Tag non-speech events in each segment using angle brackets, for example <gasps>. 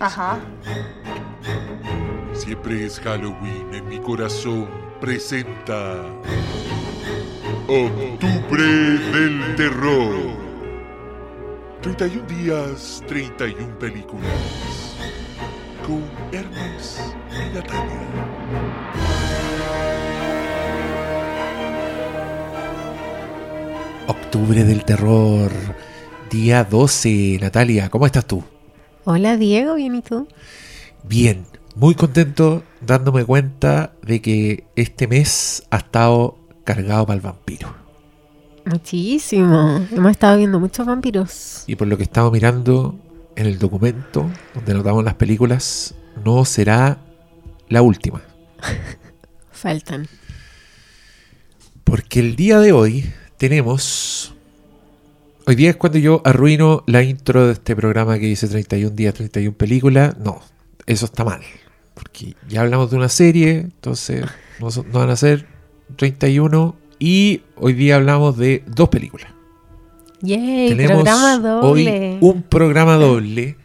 Ajá. Siempre es Halloween en mi corazón. Presenta. Octubre del Terror. 31 días, 31 películas. Con Hermes y Natalia. Octubre del terror, día 12. Natalia, ¿cómo estás tú? Hola Diego, ¿bien y tú? Bien, muy contento dándome cuenta de que este mes ha estado cargado para el vampiro. Muchísimo. Hemos estado viendo muchos vampiros. Y por lo que estamos mirando en el documento donde notamos las películas, no será la última. <laughs> Faltan. Porque el día de hoy tenemos... Hoy día es cuando yo arruino la intro de este programa que dice 31 días, 31 películas. No, eso está mal. Porque ya hablamos de una serie, entonces no, son- no van a ser 31. Y hoy día hablamos de dos películas. Yay, Tenemos programa doble. hoy un programa doble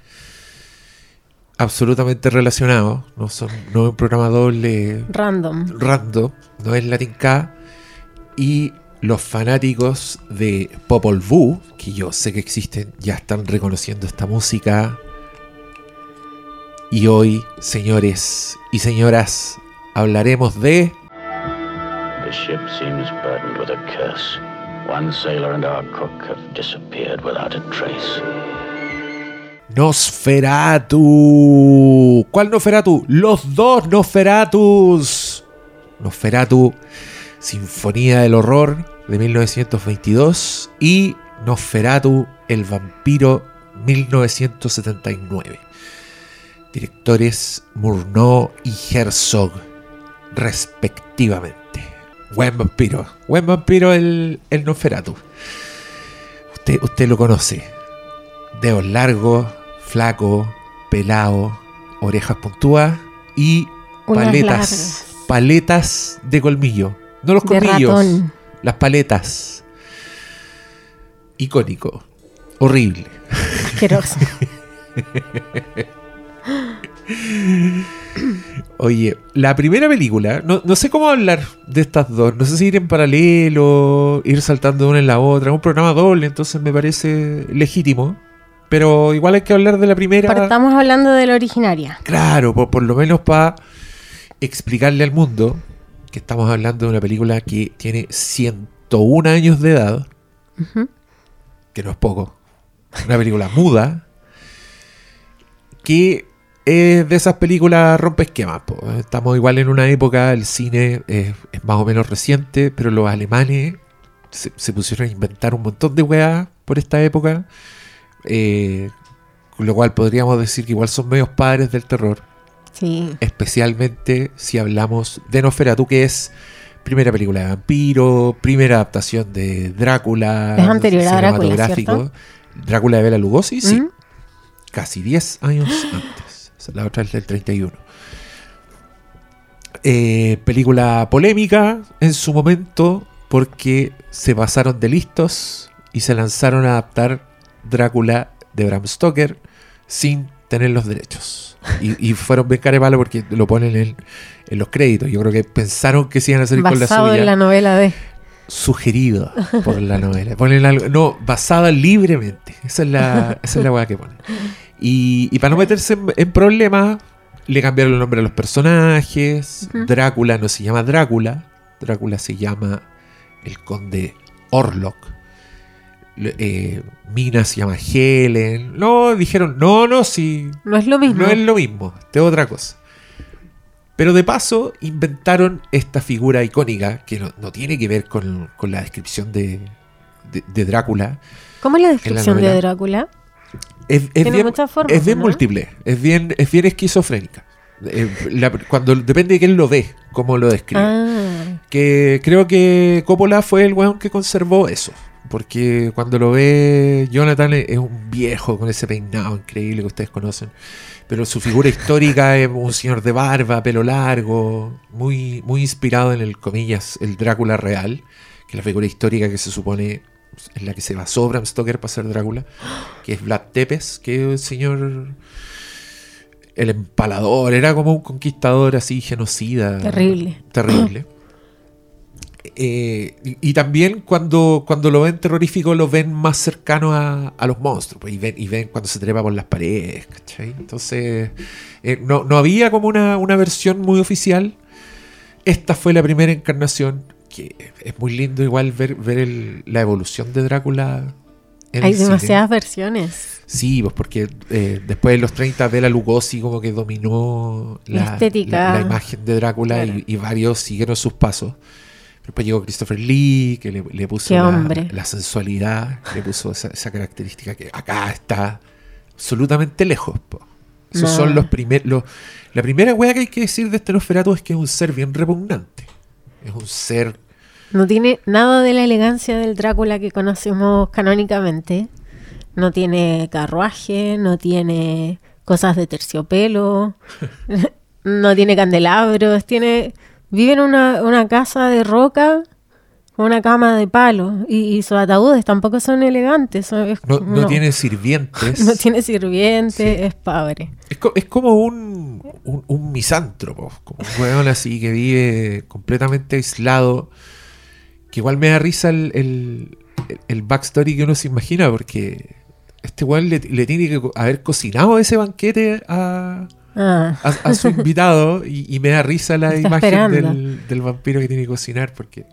absolutamente relacionado. No, son, no es un programa doble Random. random, no es Latin K. Y los fanáticos de Popol Vuh, que yo sé que existen, ya están reconociendo esta música. Y hoy, señores y señoras, hablaremos de The ship seems burdened with a curse. One sailor and our cook have disappeared without a trace. Nosferatu. ¿Cuál Nosferatu? Los dos Nosferatus. Nosferatu, Sinfonía del Horror de 1922 y Nosferatu, el vampiro 1979. Directores Murnau y Herzog, respectivamente. Buen vampiro. Buen vampiro el, el Nosferatu. Usted, usted lo conoce. Dedos largos, flaco, pelado, orejas puntúas y paletas. largas. Paletas de colmillo. No los De colmillos. ratón. Las paletas. Icónico. Horrible. Asqueroso. <laughs> Oye, la primera película, no, no sé cómo hablar de estas dos. No sé si ir en paralelo, ir saltando de una en la otra. Es un programa doble, entonces me parece legítimo. Pero igual hay que hablar de la primera. Partamos hablando de la originaria. Claro, por, por lo menos para explicarle al mundo que estamos hablando de una película que tiene 101 años de edad, que no es poco. Una película muda, que es de esas películas rompe esquemas. po. Estamos igual en una época, el cine es, es más o menos reciente, pero los alemanes se, se pusieron a inventar un montón de weas por esta época. eh, con lo cual podríamos decir que igual son medios padres del terror Sí. especialmente si hablamos de Nosferatu, que es primera película de vampiro, primera adaptación de Drácula, Es anterior a. Drácula de Bela Lugosi, sí, ¿Mm? casi 10 años antes. La otra es del 31. Eh, película polémica en su momento porque se pasaron de listos y se lanzaron a adaptar Drácula de Bram Stoker sin tener los derechos. Y, y fueron bien carepalo porque lo ponen en, en los créditos. Yo creo que pensaron que se iban a salir con la Basado suya en la novela de. sugerido por la novela. Ponen algo, no, basada libremente. Esa es la, esa es la weá que ponen. Y, y para no meterse en, en problemas, le cambiaron el nombre a los personajes. Drácula no se llama Drácula. Drácula se llama el conde Orlok. Eh, Mina se llama Helen. No, dijeron, no, no, sí. No es lo mismo. No es lo mismo, esto es otra cosa. Pero de paso inventaron esta figura icónica que no, no tiene que ver con, con la descripción de, de- de Drácula. ¿Cómo es la descripción de. Drácula? Es, es Tiene bien, muchas formas, es bien ¿no? múltiple, es bien, es bien esquizofrénica. Eh, la- cuando depende de quién lo ve, cómo lo describe. Ah, Que creo que Coppola fue el weón que conservó eso. Porque cuando lo ve Jonathan es un viejo con ese peinado increíble que ustedes conocen. Pero su figura histórica <laughs> es un señor de barba, pelo largo, muy, muy inspirado en el, comillas, el Drácula real, que es la figura histórica que se supone en la que se basó Bram Stoker para ser Drácula, que es Vlad Tepes, que es el señor el empalador, era como un conquistador así, genocida. Terrible. Terrible. Eh, y, y también cuando, cuando lo ven terrorífico lo ven más cercano a, a los monstruos pues, y, ven, y ven cuando se trepa por las paredes ¿cachai? entonces eh, no, no había como una, una versión muy oficial esta fue la primera encarnación que es muy lindo igual ver, ver el- la evolución de Drácula Hay cine. demasiadas versiones. Sí, pues porque eh, después de los 30 Bela Lugosi como que dominó La estética. la- la imagen de Drácula Claro. y, y varios siguieron sus pasos. Después llegó Christopher Lee, que le, le puso la, la sensualidad, le puso esa, esa característica que acá está absolutamente lejos. po. Esos No. son los primeros... La primera wea que hay que decir de este Nosferatu es que es un ser bien repugnante. Es un ser... No tiene nada de la elegancia del Drácula que conocemos canónicamente. No tiene carruaje, no tiene cosas de terciopelo, <laughs> no tiene candelabros, tiene vive en una, una casa de roca con una cama de palo y, y sus ataúdes tampoco son elegantes. son- es- No, <laughs> no tiene sirvientes. no tiene sirviente, Sí. es pobre. Es, co- es como un, un, un misántropo, como un weón así que vive completamente aislado. Que igual me da risa el, el, el backstory que uno se imagina, porque este weón le, le tiene que haber cocinado ese banquete a, Ah, a, a su <laughs> invitado y, y me da risa la imagen del, del vampiro que tiene que cocinar porque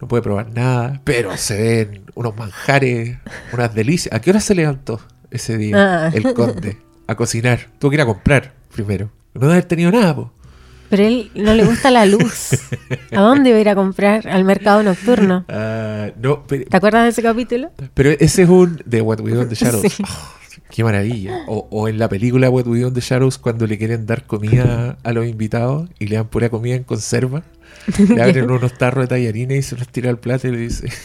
no puede probar nada, pero se ven unos manjares, unas delicias. ¿A qué hora se levantó ese día Ah. el conde a cocinar? Tuvo que ir a comprar primero. No debe haber tenido nada, po. pero él no le gusta la luz. ¿A dónde va a ir a comprar? Al mercado nocturno. Ah, no, pero, ¿Te acuerdas de ese capítulo? pero ese es un de What We Do in the <laughs> Shadows. Sí. Ah, qué maravilla. O, o en la película What We the Shadows cuando le quieren dar comida a los invitados y le dan pura comida en conserva. Le abren <laughs> unos tarros de tallarines y se los tira al plato y le dice, <laughs>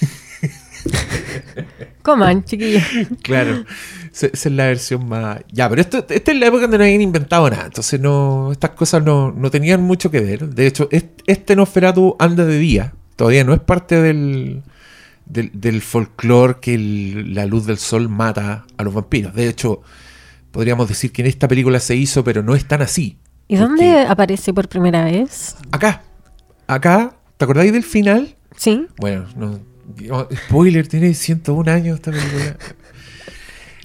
Coman, chiquillos. claro, esa es la versión más... Ya, pero esto, esta es la época donde no habían inventado nada, entonces no estas cosas no, no tenían mucho que ver. De hecho, es- este Nosferatu anda de día, todavía no es parte del, del, del folclore que el- la luz del sol mata a los vampiros. De hecho, podríamos decir que en esta película se hizo, pero no es tan así. ¿Y dónde aparece por primera vez? Acá, acá, ¿te acordáis del final? Sí. Bueno, no, spoiler, tiene 101 años esta película.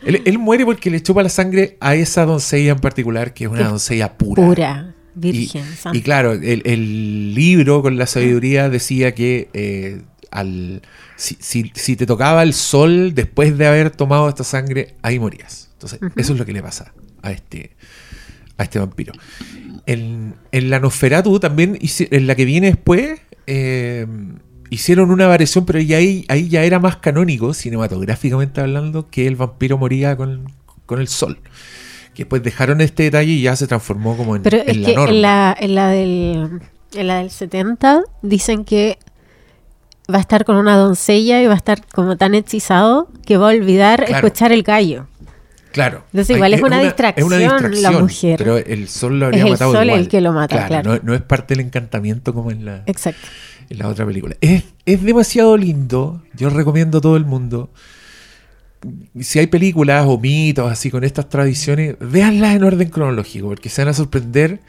Él, él muere porque le chupa la sangre a esa doncella en particular, que es una Es doncella pura. Pura, virgen, y santa. claro, el, el libro con la sabiduría decía que eh, al, si, si- si te tocaba el sol después de haber tomado esta sangre, ahí morías. Entonces, eso es lo que le pasa a este, a este vampiro. En, en la Nosferatu también, en la que viene después, eh, hicieron una variación, pero ya ahí, ahí ya era más canónico, cinematográficamente hablando, que el vampiro moría con, con el sol. Que después dejaron este detalle y ya se transformó como en, Pero en es la que norma. en la, en, la del, en la del 70 dicen que va a estar con una doncella y va a estar como tan hechizado que va a olvidar Claro. escuchar el gallo. Claro. Entonces, igual es una distracción la mujer. Pero el sol lo habría Es el matado sol igual. el que lo mata, claro. No, no es parte del encantamiento como en la, Exacto. en la otra película. Es, es demasiado lindo. Yo recomiendo a todo el mundo. Si hay películas o mitos así con estas tradiciones, véanlas en orden cronológico, porque se van a sorprender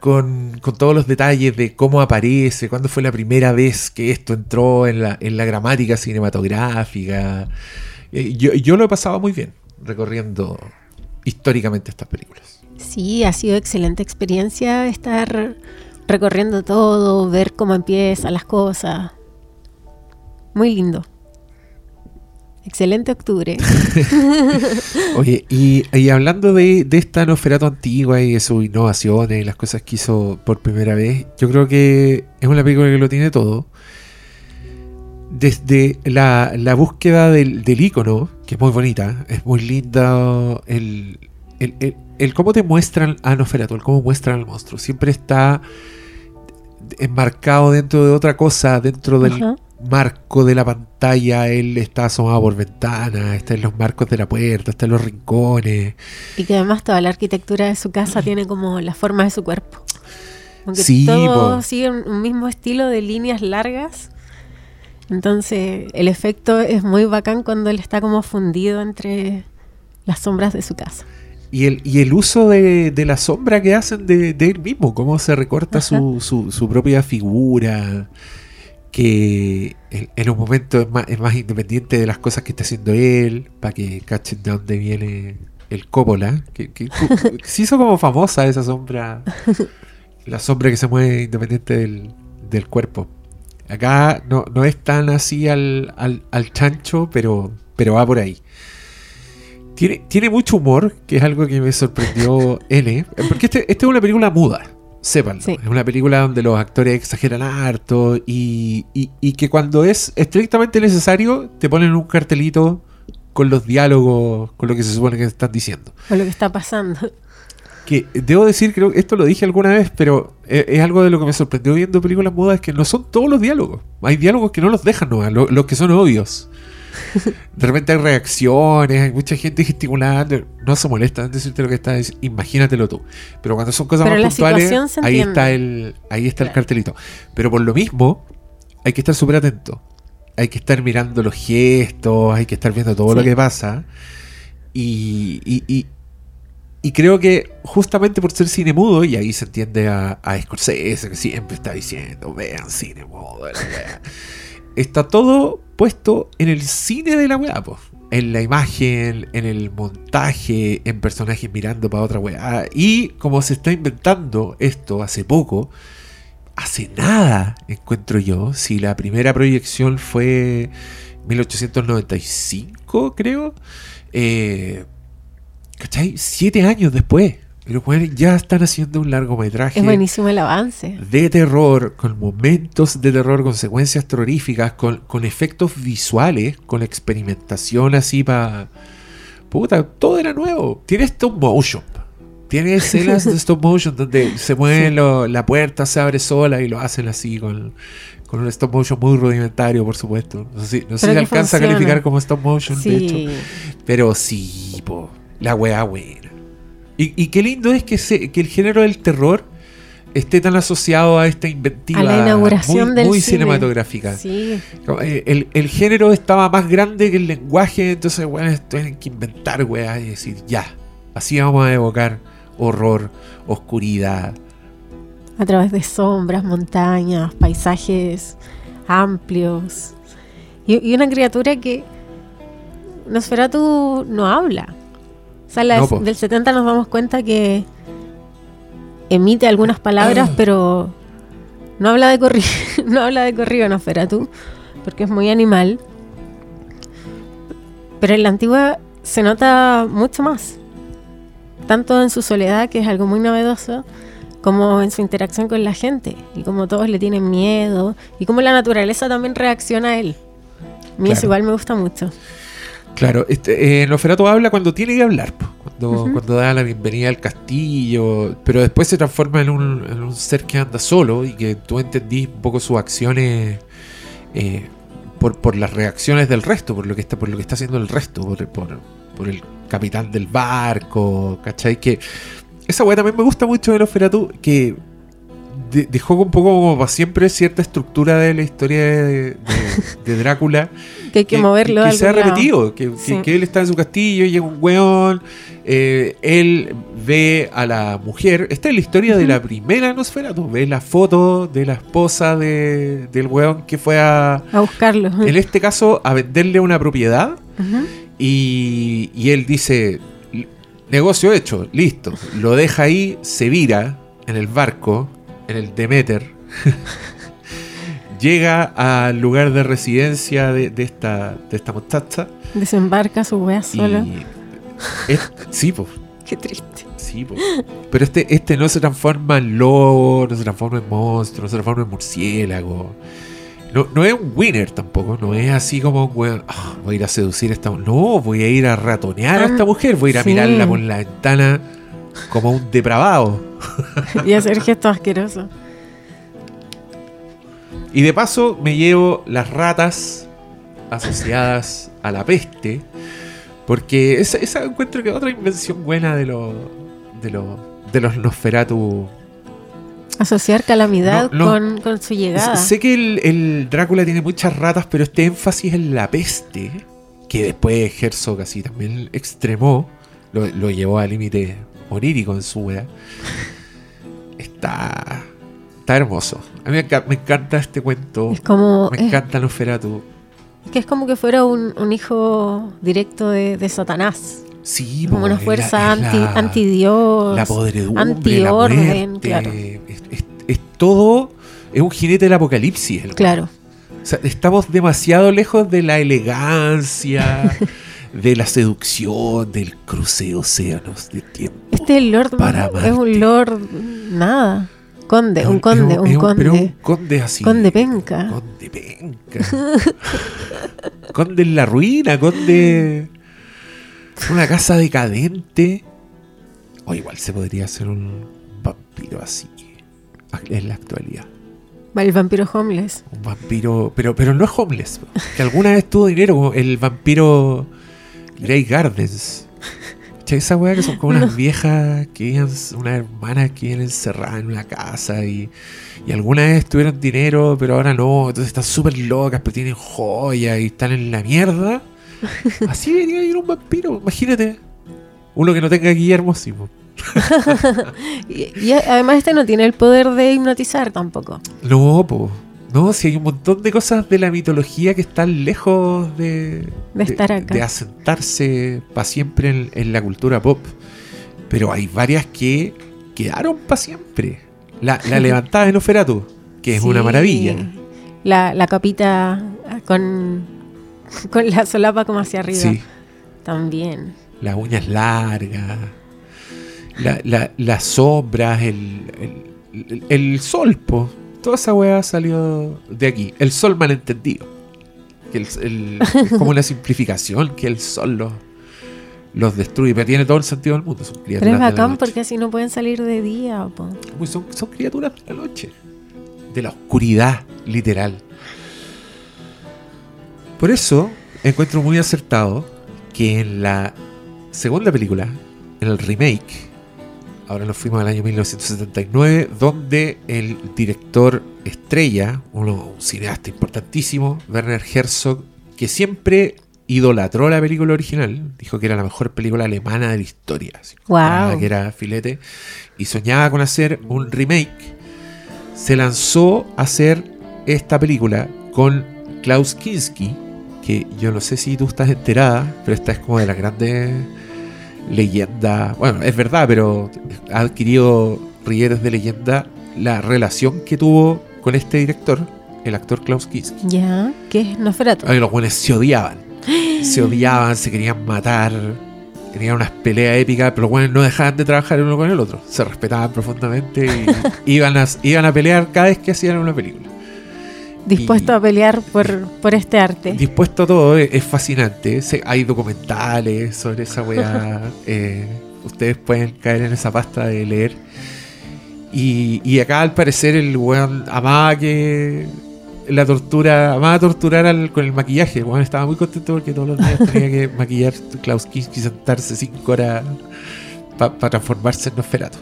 con, con todos los detalles de cómo aparece, cuándo fue la primera vez que esto entró en la, en la gramática cinematográfica. Eh, Yo, yo lo he pasado muy bien recorriendo históricamente estas películas. Sí, ha sido excelente experiencia estar recorriendo todo, ver cómo empiezan las cosas. Muy lindo. Excelente octubre. <laughs> Oye, y, y hablando de, de esta Nosferatu antigua y de sus innovaciones y las cosas que hizo por primera vez, yo creo que es una película que lo tiene todo. Desde la, la búsqueda del, del ícono, que es muy bonita, es muy linda, el, el, el- el cómo te muestran a Nosferatu, el cómo muestran al monstruo, siempre está enmarcado dentro de otra cosa, dentro del. Marco de la pantalla, él está asomado por ventanas, está en los marcos de la puerta, está en los rincones. Y que además toda la arquitectura de su casa <clears throat> tiene como la forma de su cuerpo. Aunque Sí, todo po. sigue un un mismo estilo de líneas largas Entonces, el efecto es muy bacán cuando él está como fundido entre las sombras de su casa. Y el, y el uso de, de la sombra que hacen de, de él mismo, cómo se recorta su, su, su propia figura, que en, un momento es más, es más independiente de las cosas que está haciendo él, para que cachen de dónde viene el Coppola, que, que- que <laughs> se hizo como famosa esa sombra, la sombra que se mueve independiente del, del cuerpo. Acá no, no es tan así al, al, al chancho, pero, pero va por ahí. Tiene, tiene mucho humor, que es algo que me sorprendió <laughs> N. Porque este, esta es una película muda, sépanlo. Sí. Es una película donde los actores exageran harto y, y- y que cuando es estrictamente necesario te ponen un cartelito con los diálogos, con lo que se supone que están diciendo. O lo que está pasando. Que debo decir, creo que esto lo dije alguna vez, pero es, es algo de lo que me sorprendió viendo películas mudas, es que no son todos los diálogos. Hay diálogos que no los dejan nomás, lo- los que son obvios. De repente hay reacciones, hay mucha gente gesticulando, no se molesta en decirte lo que está diciendo, imagínatelo tú. Pero cuando son cosas Pero más puntuales, ahí está el, ahí está el Claro. cartelito. Pero por lo mismo, hay que estar súper atento. Hay que estar mirando los gestos, hay que estar viendo todo lo Sí. que pasa. Y, y- y- y creo que justamente por ser cine mudo, y ahí se entiende a, a Scorsese, que siempre está diciendo, vean cine mudo, la wea". <laughs> está todo puesto en el cine de la weá, po. en la imagen, en el montaje, en personajes mirando para otra weá. Y como se está inventando esto hace poco, hace nada, encuentro yo, si la primera proyección fue 1895, creo, eh, ¿cachai? Siete años después. Los weones ya están haciendo un largometraje Es buenísimo el avance. de terror, con momentos de terror, con secuencias terroríficas, con, con efectos visuales, con experimentación así para... Puta, todo era nuevo. Tiene stop motion. Tiene escenas de <laughs> stop motion donde se mueve lo- la puerta, se abre sola y lo hacen así con, con un stop motion muy rudimentario, por supuesto. No sé, no sé Pero si alcanza a calificar como stop motion, de hecho. Pero sí, po, la weá buena. Y, y qué lindo es que, se- que el género del terror esté tan asociado a esta inventiva A la inauguración muy, del muy cine. cinematográfica. Sí. Eh, El, el género estaba más grande que el lenguaje, entonces, bueno, tienen que inventar weá y decir, ya, así vamos a evocar horror, oscuridad. A través de sombras, montañas, paisajes amplios. Y, y una criatura que Nosferatu no habla. O sea, la No, del 70 nos damos cuenta que emite algunas palabras, pero <laughs> no habla de corrido, no habla de corrido Nosferatu, porque es muy animal. Pero en la antigua se nota mucho más. Tanto en su soledad, que es algo muy novedoso, como en su interacción con la gente. Y como todos le tienen miedo. Y como la naturaleza también reacciona a él. A mí eso Claro. igual me gusta mucho. Claro, este, eh, Nosferatu habla cuando tiene que hablar, po, cuando, cuando da la bienvenida al castillo, pero después se transforma en un, en un ser que anda solo y que tú entendís un poco sus acciones eh, por, por las reacciones del resto, por lo que está, por lo que está haciendo el resto, por, por, por el capitán del barco, ¿cachai? Que esa weá también me gusta mucho de Nosferatu, que de- dejó un poco como para siempre cierta estructura de la historia de, de- de Drácula. <laughs> Que hay que, moverlo que de se ha lado. repetido, que, que- Sí. que él está en su castillo, llega un weón, eh, él ve a la mujer, esta es la historia de la primera Nosferatu, ve la foto de la esposa de- del weón que fue a, A buscarlo. en este caso, a venderle una propiedad. Y, y él dice, "L- negocio hecho, listo, lo deja ahí, se vira en el barco, en el Demeter, <laughs> llega al lugar de residencia de, de esta, de esta muchacha Desembarca su wea solo. y... <laughs> es- sí, pues. <laughs> Qué triste. Sí, po. pero este, este no se transforma en lobo, no se transforma en monstruo, no se transforma en murciélago. No, no es un winner tampoco, no es así como un weón, "Ah, voy a ir a seducir a esta mu-". No, voy a ir a ratonear a esta Ah, mujer, voy a ir a sí. mirarla por la ventana como un depravado. <laughs> y hacer gestos asquerosos. Y de paso me llevo las ratas asociadas a la peste. Porque esa, esa encuentro que es otra invención buena de los de los de los Nosferatu Asociar calamidad No, no. Con, con su llegada. Sé que el, el Drácula tiene muchas ratas, pero este énfasis en la peste, que después Herzog así también extremó, lo, lo llevó al límite onírico en su wea, está, está hermoso. A mí me, enca- me encanta este cuento. Es como. Me Es, encanta Nosferatu. que es como que fuera un, un hijo directo de, de Satanás. Sí, Como una es fuerza la- es anti, la- anti-dios. la podredumbre, antiorden, claro. Es, es- es todo, es un jinete del apocalipsis. el Claro. O sea, estamos demasiado lejos de la elegancia, <laughs> de la seducción, del cruce de océanos de tiempo. Este es el Lord. Para es un Lord. Nada. Conde, un conde, un, conde. pero un conde así. Conde penca. Conde penca. <laughs> conde en la ruina, conde. Una casa decadente. O igual se podría hacer un vampiro así. En la actualidad. El vampiro homeless. Un vampiro. Pero, pero no es homeless. Que alguna vez tuvo dinero, el vampiro Grey Gardens. Esa weá que son como unas <laughs> viejas que vivían, unas hermanas que viven encerradas en una casa y, y alguna vez tuvieron dinero, pero ahora no. Entonces están súper locas, pero tienen joyas y están en la mierda. <laughs> Así debería ir un vampiro, imagínate. Uno que no tenga Guillermo, sí. po. <laughs> Y, y además este no tiene el poder de hipnotizar tampoco. No, po. No, si hay un montón de cosas de la mitología que están lejos de, De estar acá. de asentarse para siempre en, en la cultura pop. Pero hay varias que quedaron para siempre. La, la <laughs> levantada de Noferatu, que es una maravilla. La, la capita con, con la solapa como hacia arriba. Sí, También. las uñas largas, la- la- las sombras, el, el, el- el sol, po. Toda esa weá salió de aquí. El sol malentendido. Que el- el- es como una simplificación que el sol los, los destruye, pero tiene todo el sentido del mundo. Son criaturas Pero es bacán porque así no pueden salir de día. Uy, son, son criaturas de la noche. De la oscuridad, literal. Por eso encuentro muy acertado que en la segunda película, en el remake, ahora nos fuimos al año 1979, donde el director estrella, uno, un cineasta importantísimo, Werner Herzog, que siempre idolatró la película original, dijo que era la mejor película alemana de la historia, así, Guau. que era filete, y soñaba con hacer un remake, se lanzó a hacer esta película con Klaus Kinski, que yo no sé si tú estás enterada, pero esta es como de las grandes leyendas. Bueno, es verdad, pero ha adquirido rieles de leyenda la relación que tuvo con este director, el actor Klaus Kinski. Ya, que es Nosferatu. Ay, los buenos se odiaban. <gasps> Se odiaban, se querían matar. Tenían unas peleas épicas, pero los buenos no dejaban de trabajar el uno con el otro. Se respetaban profundamente y <laughs> iban a, iban a pelear cada vez que hacían una película. Dispuesto y- a pelear por, por este arte. Dispuesto a todo, es, es fascinante. Se- hay documentales sobre esa weá. <laughs> eh, ustedes pueden caer en esa pasta de leer. Y, y acá al parecer el weón amaba que la tortura, amaba torturar al- con el maquillaje. El weón estaba muy contento porque todos los días <laughs> tenía que maquillar Klaus Kinski y sentarse cinco horas para transformarse en Nosferatu.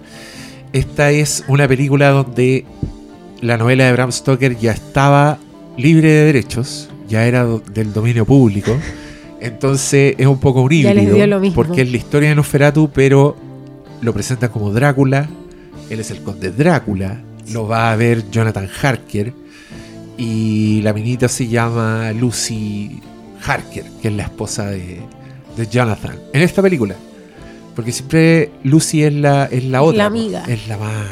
Esta es una película donde la novela de Bram Stoker ya estaba libre de derechos, ya era do- del dominio público. Entonces es un poco un híbrido, dio lo mismo. porque es la historia de Nosferatu, pero lo presentan como Drácula. Él es el conde Drácula. Lo va a ver Jonathan Harker. Y la minita se llama Lucy Harker, que es la esposa de, de Jonathan. En esta película. Porque siempre Lucy es la, es la otra. La. Es la más.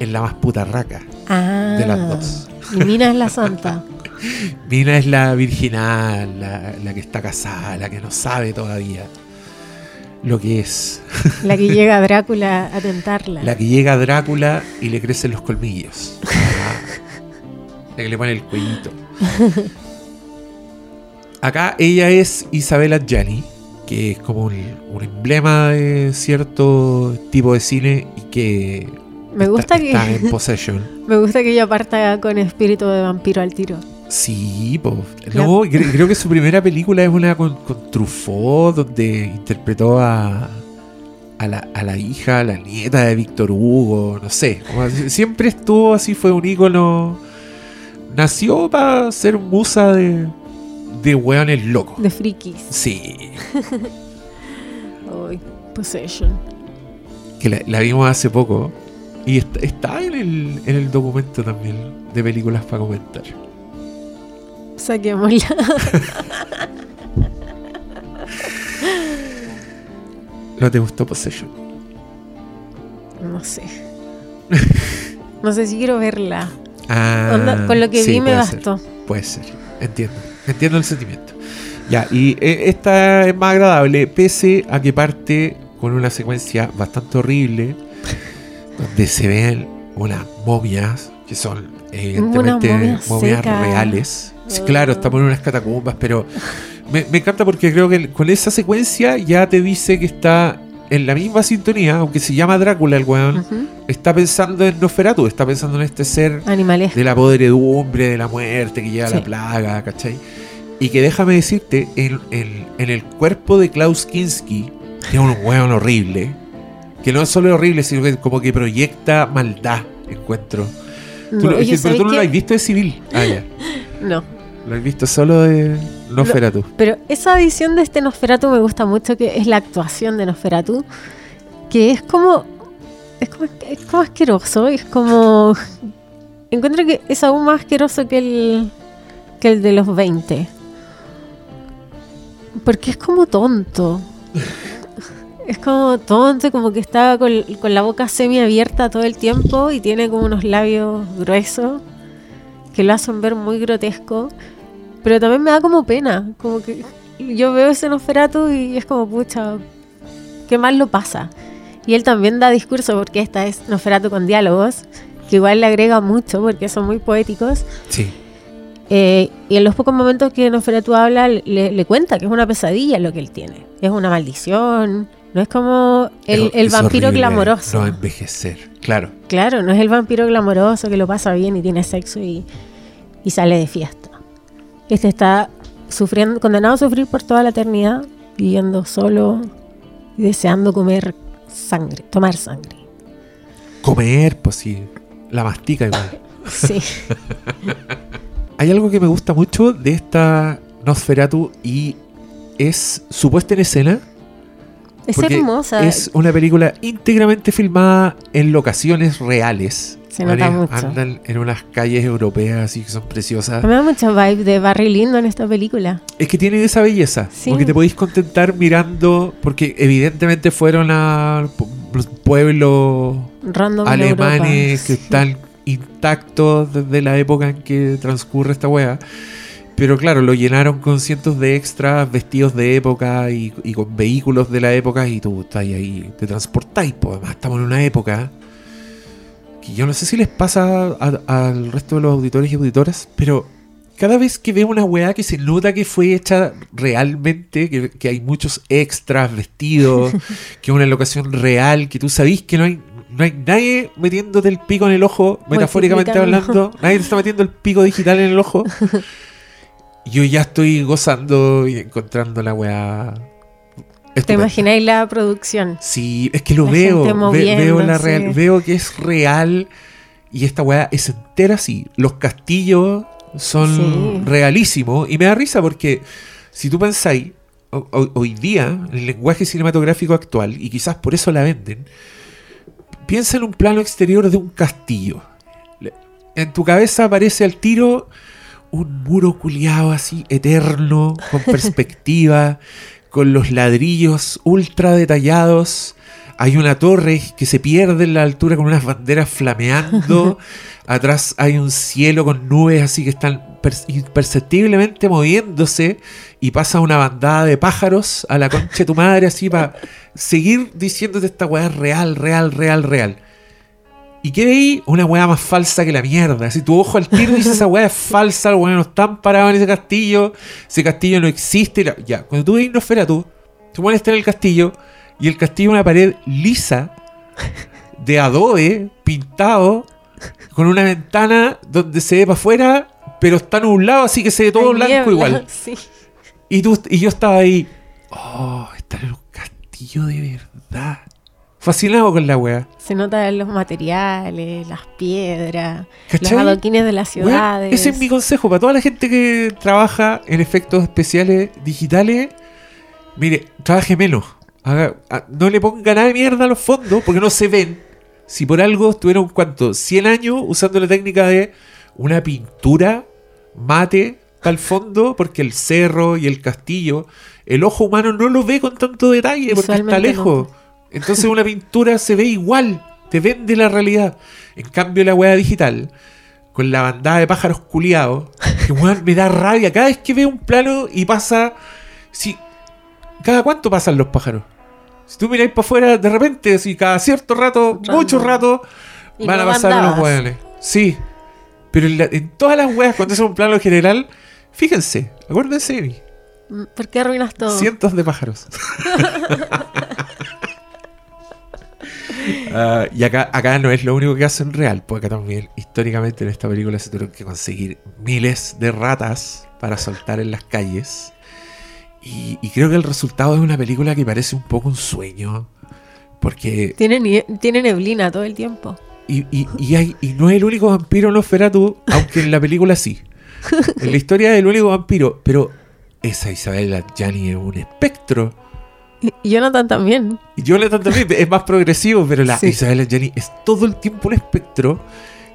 Es la más putarraca Ah, de las dos. Y Mina es la santa. <laughs> Mina es la virginal, la, la que está casada, la que no sabe todavía lo que es. La que llega a <laughs> Drácula a tentarla. La que llega a Drácula y le crecen los colmillos. <laughs> La que le pone el cuellito. Acá ella es Isabella Gianni, que es como un, un emblema de cierto tipo de cine y que Me gusta que está en <laughs> Possession. me gusta que ella parta con espíritu de vampiro al tiro. Sí. No, cre- creo que su primera película es una con, con Truffaut, donde interpretó a, a la, a la hija, a la nieta de Víctor Hugo, no sé. siempre estuvo así, fue un ícono. Nació para ser musa de, de weones locos. De frikis. Sí, <laughs> Ay, Possession. que la, la vimos hace poco. Y está, está en, el, en el documento también de películas para comentar. Saquémosla. ¿No te gustó Possession? No sé. No sé si quiero verla. Ah, Onda, con lo que sí, vi me ser. bastó. Puede ser, entiendo. Entiendo el sentimiento. Ya, y eh, esta es más agradable, pese a que parte con una secuencia bastante horrible, donde se ven unas momias, que son evidentemente momias momias reales. Sí, Oh. claro, estamos en unas catacumbas, pero me, me encanta porque creo que con esa secuencia ya te dice que está en la misma sintonía, aunque se llama Drácula el weón, está pensando en Nosferatu, está pensando en este ser Animales. de la podredumbre, de la muerte que lleva Sí. la plaga, ¿cachai? Y que déjame decirte, en, en- en el cuerpo de Klaus Kinski, que es un hueón horrible, que no es solo horrible, sino que como que proyecta maldad, encuentro. No, es que- pero tú no lo has visto de civil. Ah, ya. <laughs> No. Lo has visto solo de Nosferatu. Pero esa edición de este Nosferatu me gusta mucho, que es la actuación de Nosferatu, que es como. Es como, es como asqueroso, es como. Encuentro que es aún más asqueroso que el, que el de los 20. Porque es como tonto. <laughs> Es como tonto, como que está con, con la boca semi abierta todo el tiempo y tiene como unos labios gruesos que lo hacen ver muy grotesco. Pero también me da como pena, como que yo veo ese Nosferatu y es como, pucha, qué mal lo pasa. Y él también da discurso porque esta es Nosferatu con diálogos, que igual le agrega mucho porque son muy poéticos. Sí. Eh, y en los pocos momentos que Nosferatu habla, le, le cuenta que es una pesadilla lo que él tiene. Es una maldición. No es como el, Es- el es vampiro horrible glamoroso. No envejecer, claro. Claro, no es el vampiro glamoroso que lo pasa bien y tiene sexo y, y sale de fiesta. Este está sufriendo, condenado a sufrir por toda la eternidad, viviendo solo y deseando comer sangre, tomar sangre. Comer, pues sí. La mastica igual. <laughs> Sí. <laughs> Hay algo que me gusta mucho de esta Nosferatu y es su puesta en escena. Es hermosa. Es una película íntegramente filmada en locaciones reales. Se nota mucho. Andan en unas calles europeas así que son preciosas. Me da mucha vibe de Barry Lindo en esta película. Es que tiene esa belleza. Sí. Porque te podéis contentar mirando. Porque evidentemente fueron a pu- los pueblos Random alemanes que están intactos desde la época en que transcurre esta wea. Pero claro, lo llenaron con cientos de extras, vestidos de época y, y con vehículos de la época y tú estás ahí, te transportáis. Pues además estamos en una época que yo no sé si les pasa al resto de los auditores y auditoras, pero cada vez que veo una weá que se nota que fue hecha realmente, que, que hay muchos extras vestidos, <laughs> que es una locación real, que tú sabís que no hay, no hay nadie metiéndote el pico en el ojo, metafóricamente hablando, nadie te está metiendo el pico digital en el ojo. <laughs> Yo ya estoy gozando y encontrando la weá. ¿Te imagináis la producción? Sí, es que lo La veo, ve- veo la real, veo que es real y esta weá es entera así. Los castillos son Sí. realísimos y me da risa porque si tú pensáis, ho- ho- hoy día, en el lenguaje cinematográfico actual, y quizás por eso la venden, piensa en un plano exterior de un castillo. En tu cabeza aparece al tiro un muro culiado así, eterno, con <laughs> perspectiva, con los ladrillos ultra detallados. Hay una torre que se pierde en la altura con unas banderas flameando. <laughs> Atrás hay un cielo con nubes así que están per- imperceptiblemente moviéndose. Y pasa una bandada de pájaros a la concha de tu madre así para <laughs> seguir diciéndote esta weá real, real, real, real. ¿Y qué veí? Una weá más falsa que la mierda. Si tu ojo al tiro dice esa weá es falsa, los weones no están parados en ese castillo, ese castillo no existe. la- Ya, cuando tú veis Nosferatu, tú pones estar en el castillo y el castillo es una pared lisa de adobe pintado con una ventana donde se ve para afuera, pero está nublado, así que se ve todo blanco niebla, igual. <laughs> Sí. Y, tú, y yo estaba ahí, oh, estar en un castillo de verdad. Fascinado con la wea. Se nota en los materiales, las piedras, ¿Cachai? los adoquines de las ciudades. ese es mi consejo para toda la gente que trabaja en efectos especiales digitales. Mire, trabaje menos. Haga- a- no le ponga nada de mierda a los fondos porque no se ven. Si por algo estuvieron, ¿cuánto? 100 años usando la técnica de una pintura mate al fondo porque el cerro y el castillo, el ojo humano no lo ve con tanto detalle porque está lejos. Entonces una pintura se ve igual, te vende la realidad. En cambio la hueá digital, con la bandada de pájaros culiados, que weón, me da rabia cada vez que veo un plano y pasa... Si, ¿Cada cuánto pasan los pájaros? Si tú miráis para afuera, de repente, si cada cierto rato, mucho rato, Y van no a pasar unos hueones. Sí. Pero en, la- en todas las weas, cuando es un plano general, fíjense, acuérdense de mí. ¿Por qué arruinas todo? Cientos de pájaros. <laughs> Ah, y acá, acá no es lo único que hacen real, porque acá también, históricamente en esta película se tuvieron que conseguir miles de ratas para soltar en las calles. Y, y creo que el resultado es una película que parece un poco un sueño. Porque. Tiene, tiene neblina todo el tiempo. Y, y, y hay, y no es el único vampiro Nosferatu, aunque en la película sí. <laughs> En la historia es el único vampiro, pero esa Isabel Gianni es un espectro. Y Jonathan también. Y Jonathan también es más progresivo, pero la Sí. Isabel Gianni es todo el tiempo un espectro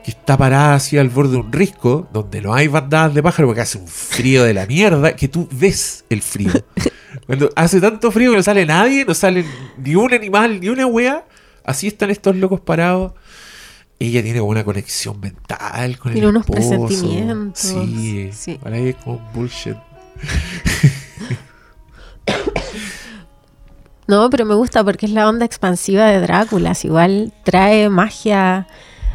que está parada así al borde de un risco, donde no hay bandadas de pájaros porque hace un frío de la mierda, que tú ves el frío. <laughs> Cuando hace tanto frío que no sale nadie, no sale ni un animal, ni una wea, así están estos locos parados. Ella tiene como una conexión mental con Tiene el unos esposo. presentimientos. Sí, Sí. para ella es como bullshit. No, pero me gusta porque es la onda expansiva de Drácula. Igual trae magia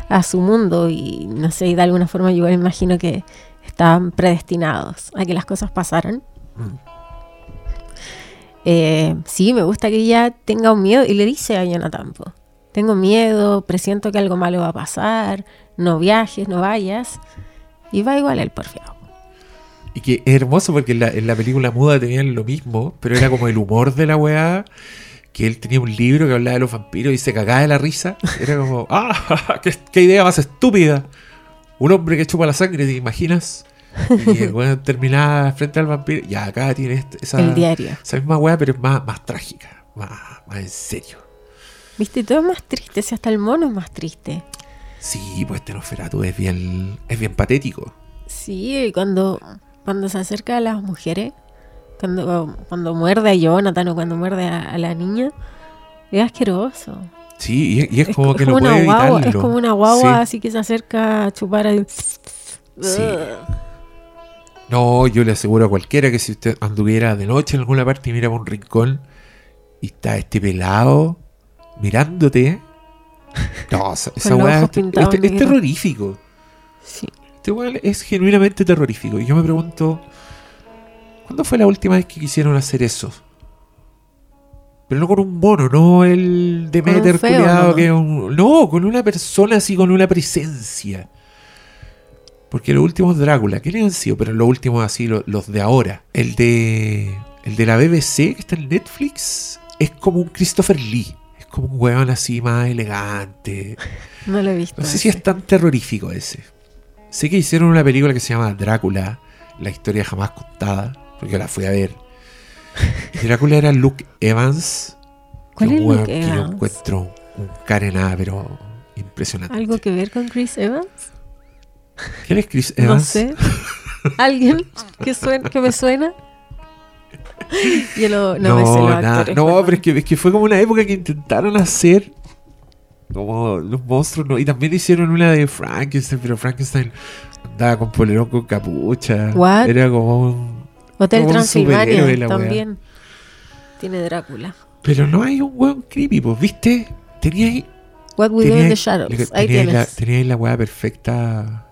a su mundo y no sé, y de alguna forma yo imagino que estaban predestinados a que las cosas pasaran. Eh, sí, me gusta que ella tenga un miedo y le dice a Jonathan, tengo miedo, presiento que algo malo va a pasar, no viajes, no vayas. Y va igual el porfiado. Y que es hermoso porque en la, en la película muda tenían lo mismo, pero era como el humor de la weá. Que él tenía un libro que hablaba de los vampiros y se cagaba de la risa. Era como, <laughs> ¡ah! <laughs> ¡Qué, qué idea más estúpida! Un hombre que chupa la sangre, ¿te imaginas? Y el weón terminaba frente al vampiro. Y acá tiene este- esa, el diario. esa misma weá, pero es más, más trágica, más, más en serio. Viste, todo es más triste, si hasta el mono es más triste. Sí, pues este Nosferatu es bien, es bien patético. Sí, cuando, cuando se acerca a las mujeres, cuando, cuando muerde a Jonathan o cuando muerde a, a la niña, es asqueroso. Sí, y, y es, como co- que es no como puede una guagua, evitarlo. es como una guagua Sí. así que se acerca a chupar ahí. Sí. No, yo le aseguro a cualquiera que si usted anduviera de noche en alguna parte y mira por un rincón y está este pelado mirándote. <laughs> No, esa, esa weá es, es- terrorífico. Sí. Este weón es genuinamente terrorífico. Y yo me pregunto, ¿cuándo fue la última vez que quisieron hacer eso? Pero no con un mono, no el Demeter feo, culiado ¿no? que un- No, con una persona así, con una presencia. Porque los últimos Drácula, ¿qué le han sido? Pero los últimos así, lo- los, de ahora. El de. El de la BBC, que está en Netflix, es como un Christopher Lee. Es como un weón así más elegante. <laughs> No lo he visto. No sé si es tan terrorífico ese. Sé que hicieron una película que se llama Drácula, la historia jamás contada, porque yo la fui a ver. <laughs> Drácula era Luke Evans. ¿Cuál que es Luke que yo Evans? encuentro un carená, pero impresionante. ¿Algo que ver con Chris Evans? ¿Quién es Chris <laughs> No Evans? sé. ¿Alguien que, suena, que me suena? <laughs> Yo lo, no, me sé los nada. actores, No, pero es que, es que fue como una época que intentaron hacer como los monstruos, ¿no? Y también hicieron una de Frankenstein, pero Frankenstein andaba con polerón con capucha. What? Era como un... Hotel como Transilvania también. Tiene Drácula. Pero no hay un weón creepy, pues, ¿viste? Tenía ahí... What We Do in the Shadows. Ahí tenía ahí la, tenía ahí la weá perfecta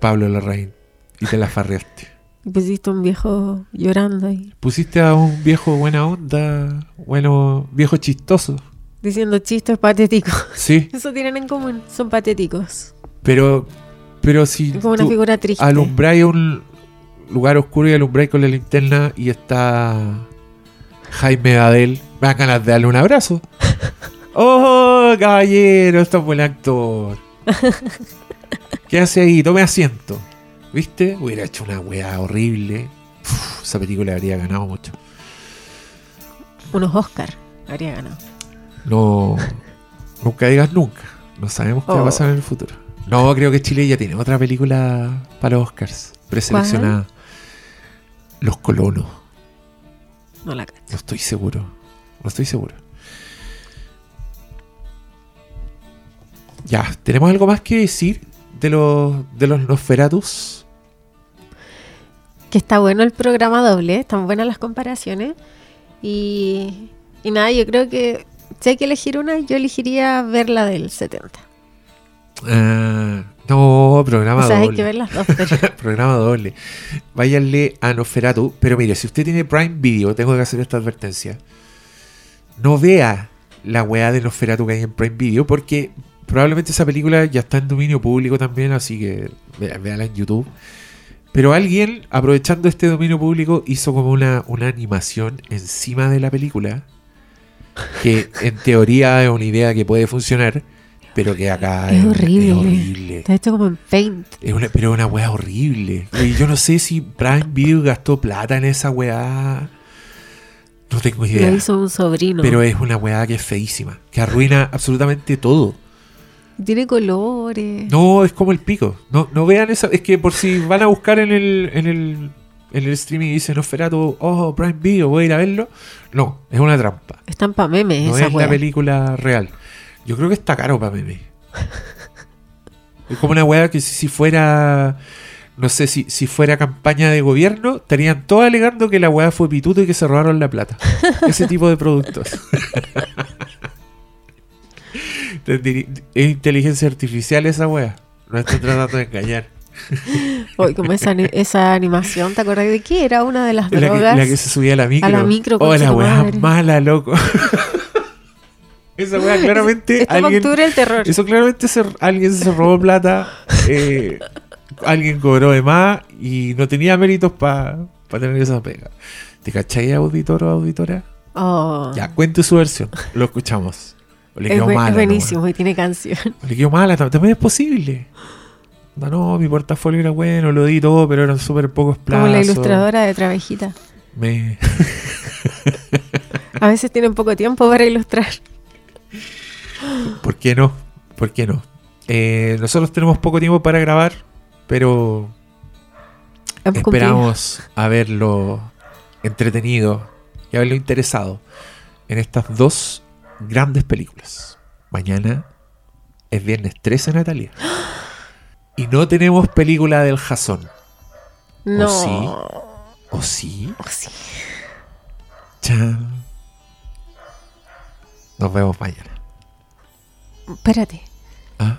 Pablo Larraín. Y te la farreaste. Y <laughs> pusiste un viejo llorando ahí, Pusiste a un viejo buena onda, bueno, viejo chistoso. Diciendo chistes patéticos. Sí, <laughs> Eso tienen en común, son patéticos. pero pero si Es como una figura triste. alumbráis un lugar oscuro y alumbráis con la linterna y está Jaime Adel, me dan ganas de darle un abrazo. <laughs> ¡Oh, caballero! Está buen actor. <laughs> ¿Qué hace ahí? Tome asiento. ¿Viste? Hubiera hecho una weá horrible. Uf, esa película habría ganado mucho. Unos Oscar habría ganado. No. Nunca digas nunca. No sabemos qué va a Oh. pasar en el futuro. No, creo que Chile ya tiene otra película para los Oscars. Preseleccionada. Los colonos. No la cacho. No estoy seguro. No estoy seguro. Ya, ¿tenemos algo más que decir de los, de los Nosferatus? Que está bueno el programa doble, están buenas las comparaciones. Y, y nada, yo creo que si hay que elegir una, yo elegiría ver la del 70. Ah, no, programa o sea, hay doble. que ver las dos. Pero... <laughs> programa doble. Váyanle a Nosferatu. Pero mire, si usted tiene Prime Video, tengo que hacer esta advertencia. No vea la weá de Nosferatu que hay en Prime Video, porque probablemente esa película ya está en dominio público también, así que véala en YouTube. Pero alguien, aprovechando este dominio público, hizo como una, una animación encima de la película. Que en teoría es una idea que puede funcionar, pero que acá Es horrible. Es horrible. Está hecho como en Paint. Es una, pero es una weá horrible. Y yo no sé si Prime Video gastó plata en esa weá. No tengo idea. Lo hizo un sobrino. Pero es una weá que es feísima. Que arruina absolutamente todo. Tiene colores. No, es como el pico. No, no vean esa. Es que por si van a buscar en el, en el, en el streaming y dicen Nosferatu, oh, Prime Video, voy a ir a verlo. No, es una trampa. Están pa' memes No esa es la wea. película real. Yo creo que está caro para meme. es como una weá que si, si fuera. No sé, si, si fuera campaña de gobierno, estarían todos alegando que la weá fue pituto y que se robaron la plata. <laughs> Ese tipo de productos. <laughs> Es inteligencia artificial esa weá. No estoy tratando de engañar. <laughs> Hoy como esa, esa animación, ¿te acordás de qué? Era una de las La que, drogas. la que se subía a la micro. la micro, Oh, la weá mala, loco. <laughs> esa weá claramente Esto para alguien. octubre el terror. Eso claramente se- alguien se robó plata, eh, alguien cobró de más y no tenía méritos para tener esa pega. ¿Te cachai, auditor o auditora? Oh, Ya, cuente su versión, lo escuchamos. O le es, quedó bu- es mala. buenísimo y tiene canción. O le quedó mala, tam- también es posible. No, no, mi portafolio era bueno, lo di todo, pero eran súper pocos plazos. Como la ilustradora de Travejita. Me... <laughs> A veces tienen poco tiempo para ilustrar. ¿Por qué no? ¿Por qué no? Eh, nosotros tenemos poco tiempo para grabar, pero Hemos cumplido. Esperamos haberlo entretenido y haberlo interesado en estas dos grandes películas. Mañana es viernes 13, Natalia. <gasps> Y no tenemos película del Jason. No. ¿O sí? ¿O sí? Oh, sí. Chan. Nos vemos mañana. Espérate. Ah,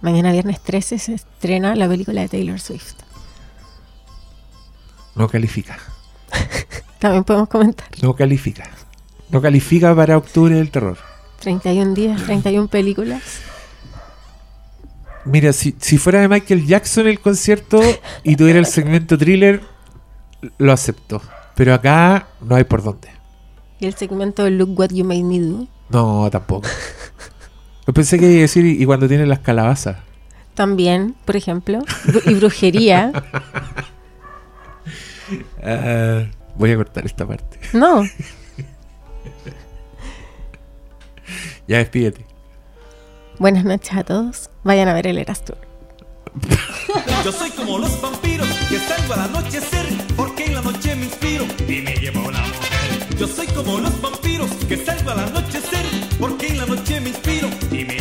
Mañana viernes 13 se estrena la película de Taylor Swift. no califica. <laughs> También podemos comentar. No califica. No califica para octubre del terror. 31 días, 31 películas. Mira, si, si fuera de Michael Jackson el concierto y tuviera el segmento thriller, lo acepto. Pero acá no hay por dónde. Y el segmento de Look What You Made Me Do. No, tampoco. Yo pensé que iba a decir y, cuando tienen las calabazas. También, por ejemplo. Y brujería. <laughs> Ah, voy a cortar esta parte. No. Ya despídete. Buenas noches a todos. Vayan a ver el Eras Tour. <laughs> Yo soy como los vampiros que salgo al anochecer porque en la noche me inspiro y me llevo a una mujer. Yo soy como los vampiros que salgo al anochecer porque en la noche me inspiro y me